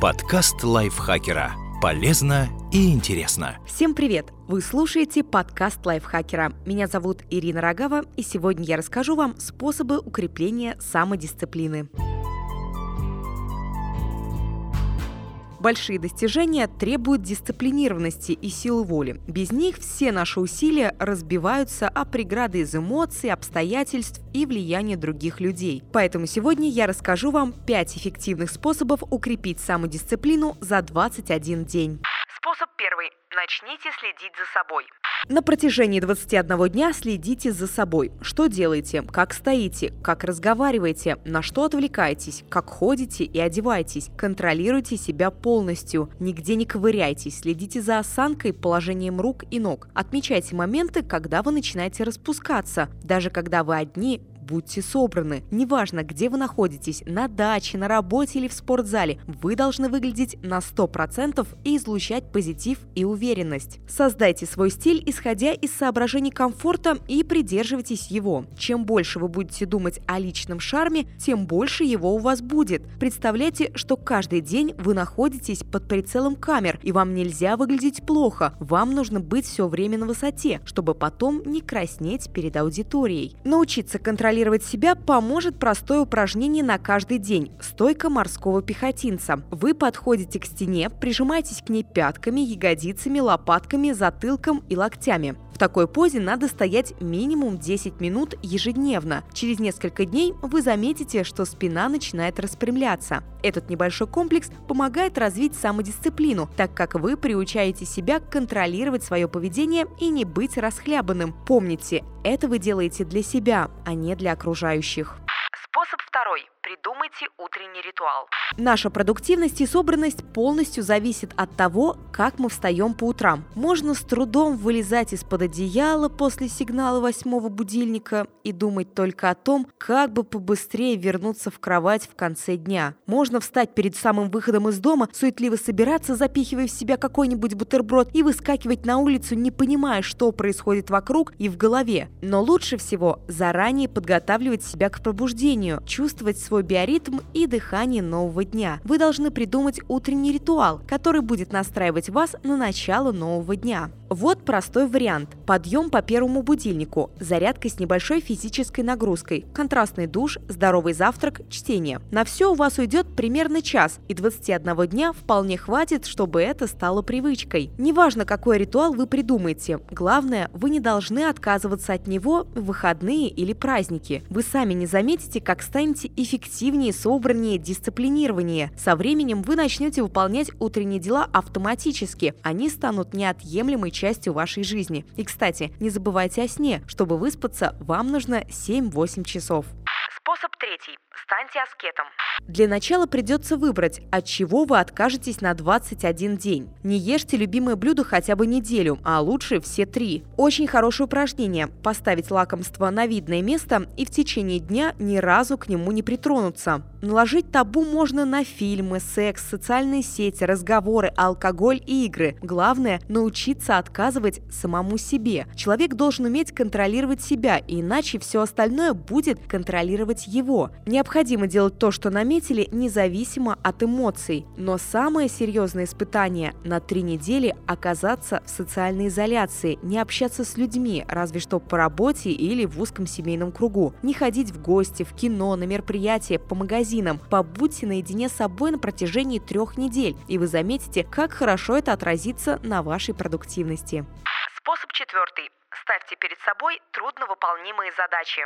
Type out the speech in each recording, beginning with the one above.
Подкаст лайфхакера. Полезно и интересно. Всем привет! Вы слушаете подкаст лайфхакера. Меня зовут Ирина Рогава, и сегодня я расскажу вам способы укрепления самодисциплины. Большие достижения требуют дисциплинированности и силы воли. Без них все наши усилия разбиваются о преграды из эмоций, обстоятельств и влияния других людей. Поэтому сегодня я расскажу вам 5 эффективных способов укрепить самодисциплину за 21 день. Способ первый. Начните следить за собой. На протяжении 21 дня следите за собой. Что делаете, как стоите, как разговариваете, на что отвлекаетесь, как ходите и одеваетесь. Контролируйте себя полностью. Нигде не ковыряйтесь. Следите за осанкой, положением рук и ног. Отмечайте моменты, когда вы начинаете распускаться. Даже когда вы одни, будьте собраны. Неважно, где вы находитесь, на даче, на работе или в спортзале, вы должны выглядеть на 100% и излучать позитив и уверенность. Создайте свой стиль, исходя из соображений комфорта и придерживайтесь его. Чем больше вы будете думать о личном шарме, тем больше его у вас будет. Представляйте, что каждый день вы находитесь под прицелом камер, и вам нельзя выглядеть плохо. Вам нужно быть все время на высоте, чтобы потом не краснеть перед аудиторией. Научиться контролировать контролировать себя поможет простое упражнение на каждый день – стойка морского пехотинца. Вы подходите к стене, прижимаетесь к ней пятками, ягодицами, лопатками, затылком и локтями. В такой позе надо стоять минимум 10 минут ежедневно. Через несколько дней вы заметите, что спина начинает распрямляться. Этот небольшой комплекс помогает развить самодисциплину, так как вы приучаете себя контролировать свое поведение и не быть расхлябанным. Помните, это вы делаете для себя, а не для окружающих. Утренний ритуал. Наша продуктивность и собранность полностью зависит от того, как мы встаем по утрам. Можно с трудом вылезать из-под одеяла после сигнала восьмого будильника и думать только о том, как бы побыстрее вернуться в кровать в конце дня. Можно встать перед самым выходом из дома, суетливо собираться, запихивая в себя какой-нибудь бутерброд и выскакивать на улицу, не понимая, что происходит вокруг и в голове. Но лучше всего заранее подготавливать себя к пробуждению, чувствовать свой биоритм и дыхание нового дня. Вы должны придумать утренний ритуал, который будет настраивать вас на начало нового дня. Вот простой вариант. Подъем по первому будильнику, зарядка с небольшой физической нагрузкой, контрастный душ, здоровый завтрак, чтение. На все у вас уйдет примерно час, и 21 дня вполне хватит, чтобы это стало привычкой. Неважно, какой ритуал вы придумаете, главное, вы не должны отказываться от него в выходные или праздники. Вы сами не заметите, как станете эффективнее, собраннее, дисциплинированнее. Со временем вы начнете выполнять утренние дела автоматически. Они станут неотъемлемой частью вашей жизни. И, кстати, не забывайте о сне. Чтобы выспаться, вам нужно 7-8 часов. Способ третий. Станьте аскетом. Для начала придется выбрать, от чего вы откажетесь на 21 день. Не ешьте любимое блюдо хотя бы неделю, а лучше все три. Очень хорошее упражнение – поставить лакомство на видное место и в течение дня ни разу к нему не притронуться. Наложить табу можно на фильмы, секс, социальные сети, разговоры, алкоголь и игры. Главное – научиться отказывать самому себе. Человек должен уметь контролировать себя, иначе все остальное будет контролировать его. Необходимо делать то, что наметили, независимо от эмоций. Но самое серьезное испытание – на три недели оказаться в социальной изоляции, не общаться с людьми, разве что по работе или в узком семейном кругу, не ходить в гости, в кино, на мероприятия, по магазинам. Побудьте наедине с собой на протяжении трех недель, и вы заметите, как хорошо это отразится на вашей продуктивности. Способ четвертый. Ставьте перед собой трудновыполнимые задачи.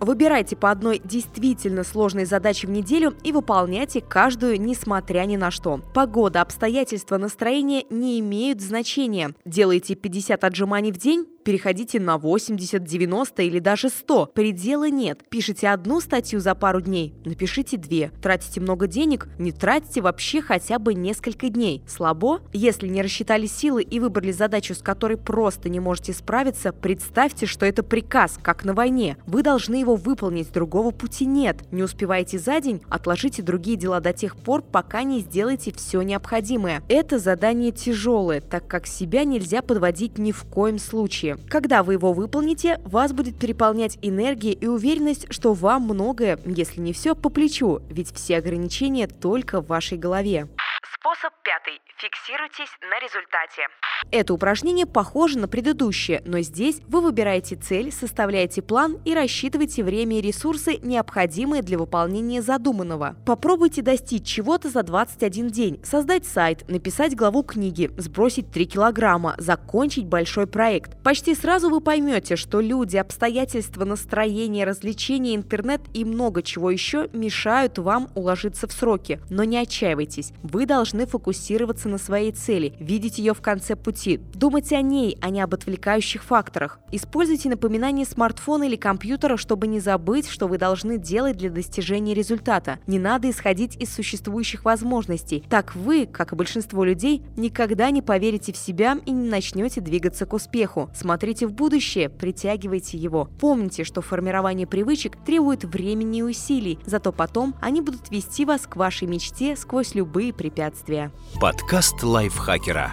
Выбирайте по одной действительно сложной задаче в неделю и выполняйте каждую, несмотря ни на что. Погода, обстоятельства, настроение не имеют значения. Делайте 50 отжиманий в день, переходите на 80, 90 или даже 100. Предела нет. Пишите одну статью за пару дней, напишите две. Тратите много денег, не тратите вообще хотя бы несколько дней. Слабо? Если не рассчитали силы и выбрали задачу, с которой просто не можете справиться, представьте, что это приказ, как на войне. Вы должны его выполнить, другого пути нет. Не успеваете за день, отложите другие дела до тех пор, пока не сделаете все необходимое. Это задание тяжелое, так как себя нельзя подводить ни в коем случае. Когда вы его выполните, вас будет переполнять энергия и уверенность, что вам многое, если не все, по плечу, ведь все ограничения только в вашей голове. способ пятый. Фиксируйтесь на результате. Это упражнение похоже на предыдущее, но здесь вы выбираете цель, составляете план и рассчитываете время и ресурсы, необходимые для выполнения задуманного. Попробуйте достичь чего-то за 21 день, создать сайт, написать главу книги, сбросить 3 килограмма, закончить большой проект. Почти сразу вы поймете, что люди, обстоятельства, настроение, развлечения, интернет и много чего еще мешают вам уложиться в сроки. Но не отчаивайтесь, вы должны фокусироваться на своей цели, видеть ее в конце пути. Думайте о ней, а не об отвлекающих факторах. Используйте напоминания смартфона или компьютера, чтобы не забыть, что вы должны делать для достижения результата. Не надо исходить из существующих возможностей. Так вы, как и большинство людей, никогда не поверите в себя и не начнете двигаться к успеху. Смотрите в будущее, притягивайте его. Помните, что формирование привычек требует времени и усилий, зато потом они будут вести вас к вашей мечте сквозь любые препятствия. Подкаст лайфхакера.